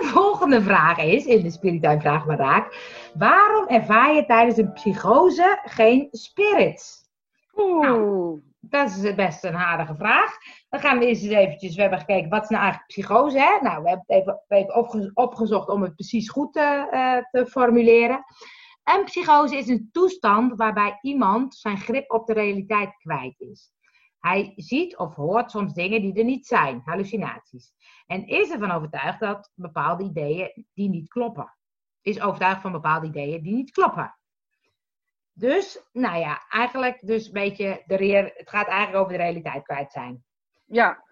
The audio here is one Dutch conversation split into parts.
de volgende vraag is, in de spirituele vraag maar raak. Waarom ervaar je tijdens een psychose geen spirits? Oeh. Nou, dat is best een aardige vraag. Dan gaan we eens eens eventjes, we hebben gekeken, wat is nou eigenlijk psychose? Hè? Nou, we hebben het even, even opge- opgezocht om het precies goed te, eh, te formuleren. Een psychose is een toestand waarbij iemand zijn grip op de realiteit kwijt is. Hij ziet of hoort soms dingen die er niet zijn, hallucinaties. En is ervan overtuigd dat bepaalde ideeën die niet kloppen. Is overtuigd van bepaalde ideeën die niet kloppen. Dus, nou ja, eigenlijk dus een beetje, de rea- het gaat eigenlijk over de realiteit kwijt zijn. Ja.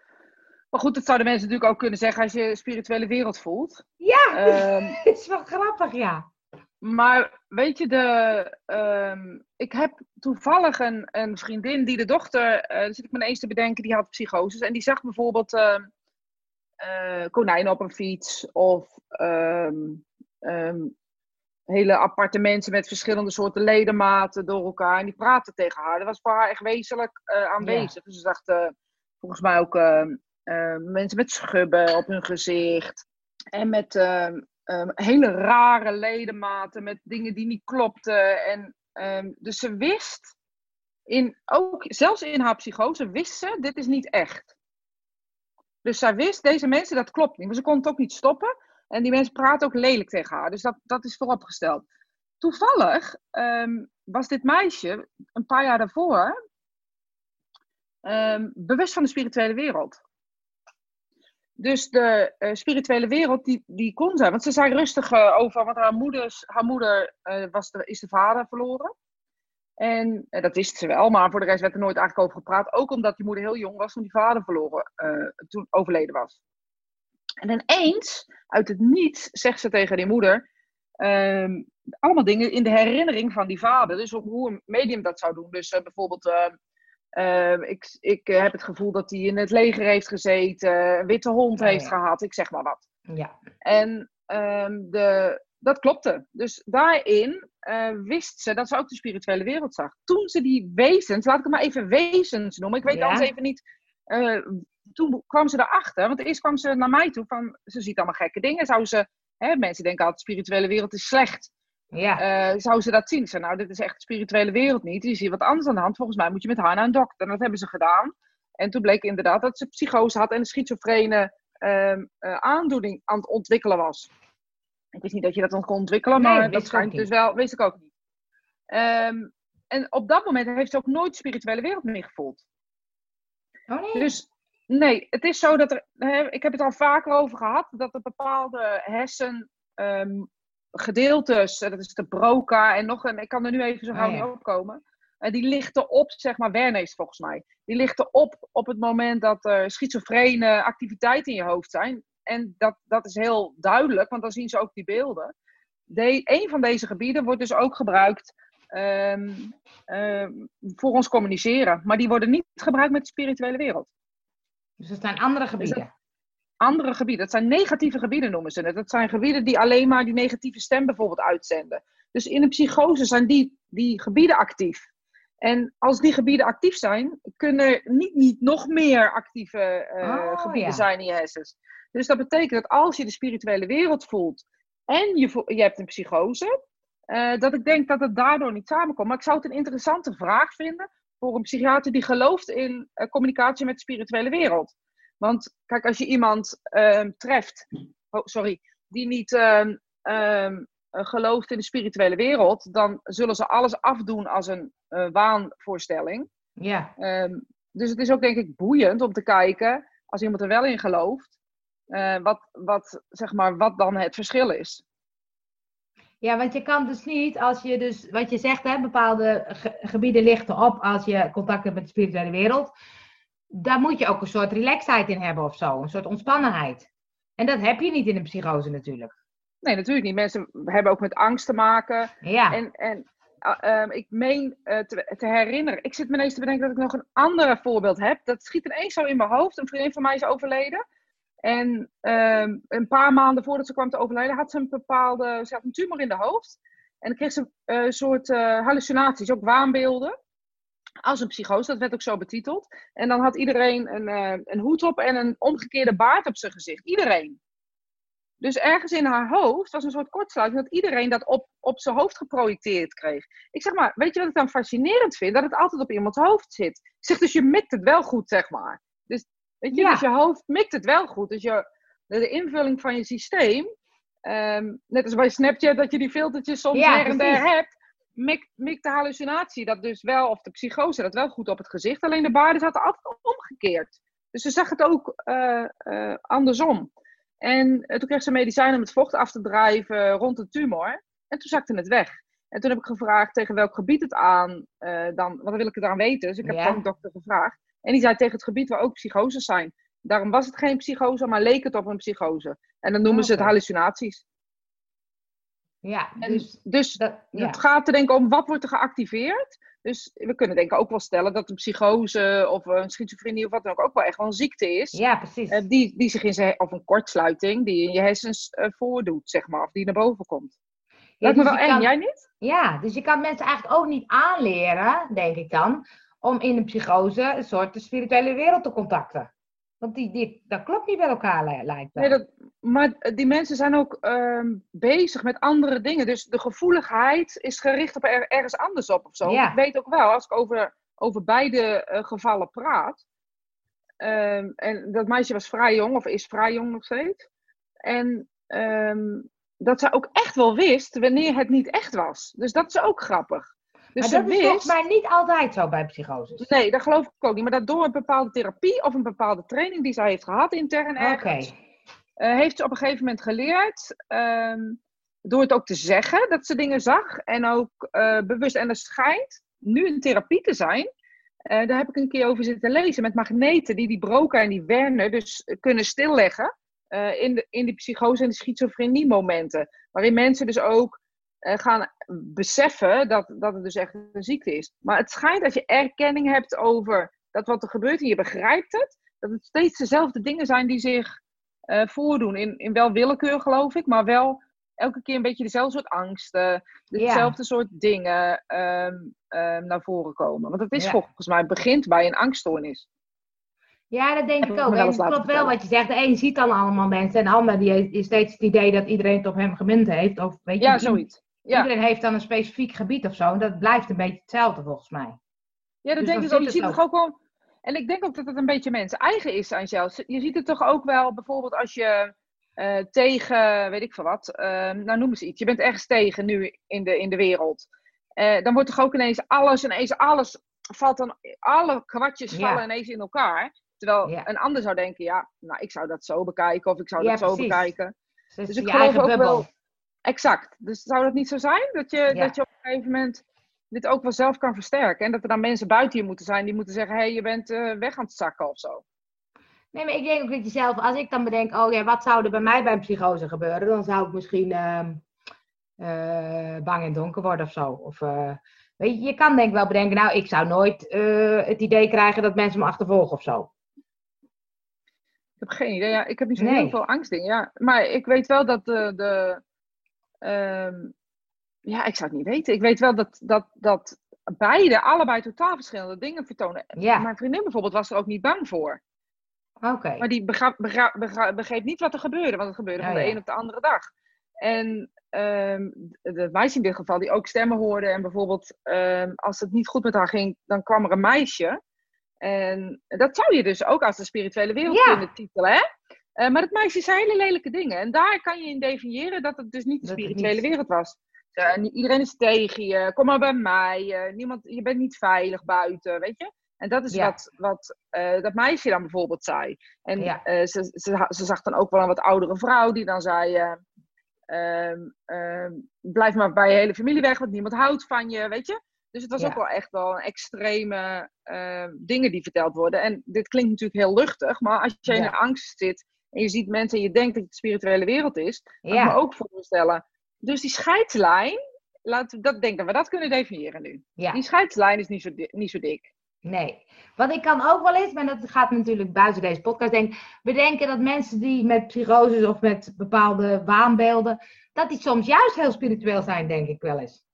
Maar goed, dat zouden mensen natuurlijk ook kunnen zeggen als je spirituele wereld voelt. Ja, Ehm, het is wel grappig, ja. Maar weet je, de, ehm, ik heb toevallig een, een vriendin die de dochter, daar zit ik me ineens te bedenken, die had psychoses. En die zag bijvoorbeeld eh, konijnen op een fiets of ehm, ehm, hele appartementen met verschillende soorten ledematen door elkaar. En die praten tegen haar. Dat was voor haar echt wezenlijk eh, aanwezig. Dus ze zag volgens mij ook mensen met schubben op hun gezicht. En met ehm, hele rare ledematen, met dingen die niet klopten. En, ehm, dus ze wist, in, ook, zelfs in haar psychose, wist ze, dit is niet echt. Dus zij wist, deze mensen, dat klopt niet. Maar ze kon het ook niet stoppen. En die mensen praten ook lelijk tegen haar. Dus dat, dat is vooropgesteld. Toevallig ehm, was dit meisje een paar jaar daarvoor bewust van de spirituele wereld. Dus de eh, spirituele wereld, die, die kon zij. Want ze zei rustig eh, over, want haar, moeders, haar moeder eh, was is de vader verloren. En dat wist ze wel, maar voor de rest werd er nooit eigenlijk over gepraat. Ook omdat die moeder heel jong was toen die vader verloren, toen overleden was. En ineens, uit het niets, zegt ze tegen die moeder... ehm, allemaal dingen in de herinnering van die vader. Dus op hoe een medium dat zou doen. Dus bijvoorbeeld... eh, eh, ik ik heb het gevoel dat hij in het leger heeft gezeten, een witte hond Oh, heeft ja. gehad, ik zeg maar wat. Ja, En ehm, de, dat klopte. Dus daarin eh, wist ze dat ze ook de spirituele wereld zag. Toen ze die wezens, laat ik het maar even wezens noemen. Ik weet Ja. anders even niet. eh, toen kwam ze erachter, want eerst kwam ze naar mij toe van ze ziet allemaal gekke dingen. Zou ze, hè, mensen denken altijd de spirituele wereld is slecht. Ja. Eh, zou ze dat zien? Zei, nou, dit is echt de spirituele wereld niet. Je ziet wat anders aan de hand. Volgens mij moet je met haar naar een dokter. En dat hebben ze gedaan. En toen bleek inderdaad dat ze psychose had en een schizofrene ehm, eh, aandoening aan het ontwikkelen was. Ik wist niet dat je dat dan kon ontwikkelen, Nee, maar dat schijnt dus wel, wist ik ook niet. Ehm, en op dat moment heeft ze ook nooit de spirituele wereld meer gevoeld. Oh nee? Dus nee, het is zo dat er, ik heb het al vaker over gehad, dat er bepaalde hersen ehm, gedeeltes, eh, dat is de broca en nog een, ik kan er nu even zo Ah, gauw ja. niet opkomen. En die lichten op, zeg maar, Wernees volgens mij. Die lichten op op het moment dat er schizofrene activiteiten in je hoofd zijn. En dat, dat is heel duidelijk, want dan zien ze ook die beelden. De, een van deze gebieden wordt dus ook gebruikt ehm, ehm, voor ons communiceren. Maar die worden niet gebruikt met de spirituele wereld Dus het zijn andere gebieden. Andere gebieden. Dat zijn negatieve gebieden, noemen ze het. Dat zijn gebieden die alleen maar die negatieve stem bijvoorbeeld uitzenden. Dus in een psychose zijn die, die gebieden actief. En als die gebieden actief zijn, kunnen er niet, niet nog meer actieve eh, Oh, gebieden ja. zijn in je hersens. Dus dat betekent dat als je de spirituele wereld voelt en je, vo- je hebt een psychose, eh, dat ik denk dat het daardoor niet samenkomt. Maar ik zou het een interessante vraag vinden voor een psychiater die gelooft in eh, communicatie met de spirituele wereld. Want kijk, als je iemand ehm, treft, oh, sorry, die niet ehm, ehm, eh, gelooft in de spirituele wereld, dan zullen ze alles afdoen als een eh, waanvoorstelling. Ja. Dus het is ook denk ik boeiend om te kijken, als iemand er wel in gelooft, eh, wat, wat, zeg maar, wat dan het verschil is. Ja, want je kan dus niet, als je dus, wat je zegt, hè, bepaalde ge- gebieden lichten op als je contact hebt met de spirituele wereld. Daar moet je ook een soort relaxedheid in hebben of zo, een soort ontspannenheid. En dat heb je niet in een psychose natuurlijk. Nee, natuurlijk niet. Mensen hebben ook met angst te maken. Ja, En, en ah, ehm, ik meen eh, te, te herinneren. Ik zit me ineens te bedenken dat ik nog een ander voorbeeld heb. Dat schiet ineens zo in mijn hoofd. Een vriendin van mij is overleden. En ehm, een paar maanden voordat ze kwam te overlijden, had ze een bepaalde. Ze had een tumor in de hoofd. En dan kreeg ze eh, een soort eh, hallucinaties, ook waanbeelden. Als een psychose, dat werd ook zo betiteld. En dan had iedereen een, eh, een hoed op en een omgekeerde baard op zijn gezicht. Iedereen. Dus ergens in haar hoofd was een soort kortsluiting dat iedereen dat op, op zijn hoofd geprojecteerd kreeg. Ik zeg maar, weet je wat ik dan fascinerend vind? Dat het altijd op iemands hoofd zit. Ik zeg dus je mikt het wel goed, zeg maar. Dus, weet je, dus je hoofd mikt het wel goed. Dus je, de invulling van je systeem, ehm, net als bij Snapchat dat je die filtertjes soms ja, her en der hebt, mikt, de hallucinatie dat dus wel, of de psychose dat wel goed op het gezicht. Alleen de baarden zaten altijd omgekeerd. Dus ze zag het ook uh, uh, andersom. En eh, toen kreeg ze medicijnen om het vocht af te drijven rond de tumor. En toen zakte het weg. En toen heb ik gevraagd tegen welk gebied het aan, dan, want dan wil ik het aan weten. Dus ik heb ja. gewoon de dokter gevraagd. En die zei tegen het gebied waar ook psychoses zijn. Daarom was het geen psychose, maar leek het op een psychose. En dan noemen ze het hallucinaties. Ja, dus, dus dat, ja. het gaat er denk ik om wat wordt er geactiveerd. Dus we kunnen denk ik ook wel stellen dat een psychose of een schizofrenie of wat dan ook ook wel echt wel een ziekte is. Ja, precies. Uh, die, die zich in zijn, of een kortsluiting die in je hersens uh, voordoet, zeg maar, of die naar boven komt. Ja, dus me wel eng, jij niet? Ja, dus je kan mensen eigenlijk ook niet aanleren, denk ik dan, om in een psychose een soort spirituele wereld te contacten. Want die, die, dat klopt niet bij elkaar, lijkt Nee, dat, maar die mensen zijn ook uh, bezig met andere dingen. Dus de gevoeligheid is gericht op er, ergens anders op of zo. Ja. Ik weet ook wel, als ik over, over beide uh, gevallen praat. Um, en dat meisje was vrij jong, of is vrij jong nog steeds. En um, dat ze ook echt wel wist wanneer het niet echt was. Dus dat is ook grappig. Dus maar dat is volgens mij niet altijd zo bij psychoses. Nee, dat geloof ik ook niet. Maar dat door een bepaalde therapie of een bepaalde training die zij heeft gehad intern ergens, okay. uh, heeft ze op een gegeven moment geleerd, um, door het ook te zeggen dat ze dingen zag en ook uh, bewust. En er schijnt nu een therapie te zijn. Uh, daar heb ik een keer over zitten lezen met magneten die die Broca en die Werner dus kunnen stilleggen in, de, in die psychose en de schizofrenie momenten. Waarin mensen dus ook gaan beseffen dat, dat het dus echt een ziekte is. Maar het schijnt dat je erkenning hebt over dat wat er gebeurt en je begrijpt het, dat het steeds dezelfde dingen zijn die zich uh, voordoen. In, in wel willekeur, geloof ik, maar wel elke keer een beetje dezelfde soort angsten, dezelfde ja. soort dingen um, um, naar voren komen. Want het is ja. volgens mij begint bij een angststoornis. Ja, dat denk ik ook. En het klopt wel wat je zegt. De een ziet dan allemaal mensen en de ander die heeft steeds het idee dat iedereen het op hem gemunt heeft. Of weet je, ja, zoiets. Ja. Iedereen heeft dan een specifiek gebied of zo. En dat blijft een beetje hetzelfde volgens mij. Ja, dat dus denk ik ook. Je ziet het toch ook wel. En ik denk ook dat het een beetje mensen eigen is aan jezelf. Je ziet het toch ook wel, bijvoorbeeld als je uh, tegen, weet ik veel wat, uh, nou noem eens iets. Je bent ergens tegen nu in de, in de wereld. Uh, dan wordt toch ook ineens alles, ineens alles valt dan, alle kwartjes vallen ja. ineens in elkaar. Terwijl ja. een ander zou denken, ja, nou ik zou dat zo bekijken of ik zou ja, dat zo precies. bekijken. Dus, dus ik geloof ook bubbel. wel Exact. Dus zou dat niet zo zijn? Dat je, ja. dat je op een gegeven moment dit ook wel zelf kan versterken. En dat er dan mensen buiten je moeten zijn die moeten zeggen: hé, hey, je bent uh, weg aan het zakken of zo. Nee, maar ik denk ook dat je zelf, als ik dan bedenk: oh ja, wat zou er bij mij bij een psychose gebeuren? Dan zou ik misschien uh, uh, bang en donker worden of zo. Of, eh, weet je, je kan denk ik wel bedenken: nou, ik zou nooit eh, het idee krijgen dat mensen me achtervolgen of zo. Ik heb geen idee. Ja, ik heb niet zo nee. heel veel angst in. Ja. Maar ik weet wel dat de, de Um, ja, ik zou het niet weten. Ik weet wel dat, dat, dat beide allebei totaal verschillende dingen vertonen. Ja. Mijn vriendin bijvoorbeeld was er ook niet bang voor. Oké. Okay. Maar die begreep, begreep, begreep, niet wat er gebeurde, want het gebeurde van de ja. een op de andere dag. En um, de meisje in dit geval, die ook stemmen hoorde en bijvoorbeeld um, als het niet goed met haar ging, dan kwam er een meisje. En dat zou je dus ook als de spirituele wereld ja. kunnen titelen, hè? Uh, maar het meisje zei hele lelijke dingen. En daar kan je in definiëren dat het dus niet de spirituele niet. wereld was. Uh, iedereen is tegen je. Kom maar bij mij. Uh, niemand, je bent niet veilig buiten, weet je? En dat is ja. wat, wat dat meisje dan bijvoorbeeld zei. En ja. ze, ze, ze, zag dan ook wel een wat oudere vrouw die dan zei... ehm, blijf maar bij je hele familie weg, want niemand houdt van je, weet je? Dus het was ja. ook wel echt wel een extreme dingen die verteld worden. En dit klinkt natuurlijk heel luchtig, maar als je in de angst zit en je ziet mensen en je denkt dat het de spirituele wereld is, kan ja. ik me ook voorstellen. Dus die scheidslijn, laten we dat denken we dat kunnen definiëren nu. Ja. Die scheidslijn is niet zo, niet zo dik. Nee. Wat ik kan ook wel eens, maar dat gaat natuurlijk buiten deze podcast, denk bedenken dat mensen die met psychoses of met bepaalde waanbeelden, dat die soms juist heel spiritueel zijn, denk ik wel eens.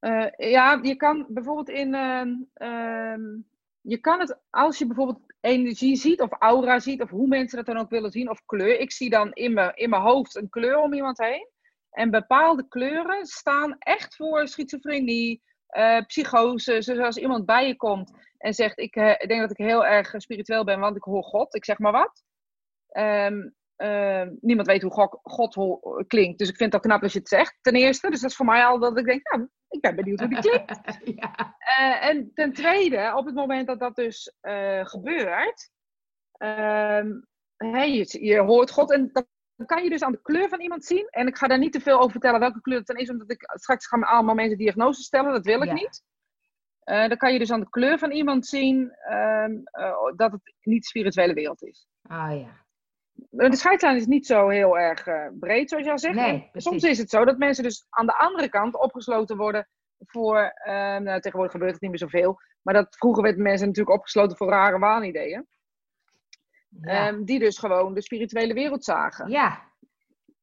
Uh, ja, je kan bijvoorbeeld in. Uh, je kan het, als je bijvoorbeeld energie ziet, of aura ziet, of hoe mensen dat dan ook willen zien, of kleur. Ik zie dan in mijn, in mijn hoofd een kleur om iemand heen. En bepaalde kleuren staan echt voor schizofrenie, uh, psychose. Zoals iemand bij je komt en zegt: ik, uh, ik, denk dat ik heel erg spiritueel ben, want ik hoor God. Ik zeg maar wat. Um, uh, niemand weet hoe God, God klinkt. Dus ik vind het al knap als je het zegt, ten eerste. Dus dat is voor mij al dat ik denk, nou, ik ben benieuwd hoe die klinkt. ja. uh, en ten tweede, op het moment dat dat dus uh, gebeurt, hey, je, je, hoort God en dan kan je dus aan de kleur van iemand zien. En ik ga daar niet te veel over vertellen welke kleur het dan is, omdat ik straks gaan allemaal mensen diagnoses stellen. Dat wil ik ja. niet. Uh, dan kan je dus aan de kleur van iemand zien uh, dat het niet de spirituele wereld is. Ah ja. De scheidslijn is niet zo heel erg uh, breed, zoals je al zegt. Nee, Soms is het zo dat mensen dus aan de andere kant opgesloten worden voor... nou, tegenwoordig gebeurt het niet meer zoveel. Maar dat, vroeger werden mensen natuurlijk opgesloten voor rare waanideeën. Ja. Um, die dus gewoon de spirituele wereld zagen. Ja.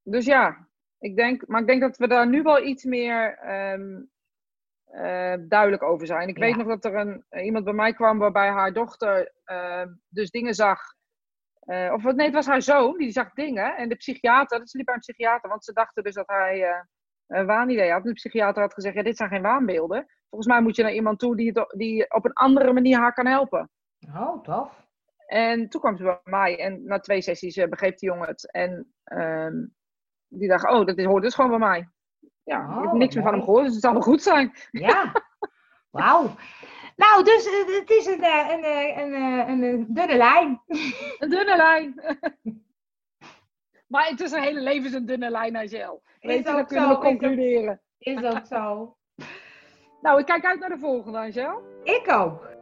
Dus ja, ik denk, maar ik denk dat we daar nu wel iets meer um, uh, duidelijk over zijn. Ik ja. weet nog dat er een, iemand bij mij kwam waarbij haar dochter uh, dus dingen zag. Uh, of nee, het was haar zoon, die zag dingen. En de psychiater, dat liep bij een psychiater, want ze dachten dus dat hij een waanidee had. En de psychiater had gezegd, ja, dit zijn geen waanbeelden. Volgens mij moet je naar iemand toe die, het, die op een andere manier haar kan helpen. Oh, tof. En toen kwam ze bij mij en na twee sessies uh, begreep die jongen het. En um, die dacht, oh, dat is, hoort dus gewoon bij mij. Ja, oh, ik heb niks meer van hem gehoord, dus het zal wel goed zijn. Ja, wauw. Nou, dus uh, het is een, uh, een, een, een, een, dunne lijn. Een dunne lijn. maar het is een hele leven een dunne lijn, Angel. Weet je, dat kunnen we concluderen. Is ook, is ook zo. nou, ik kijk uit naar de volgende, Angel. Ik ook.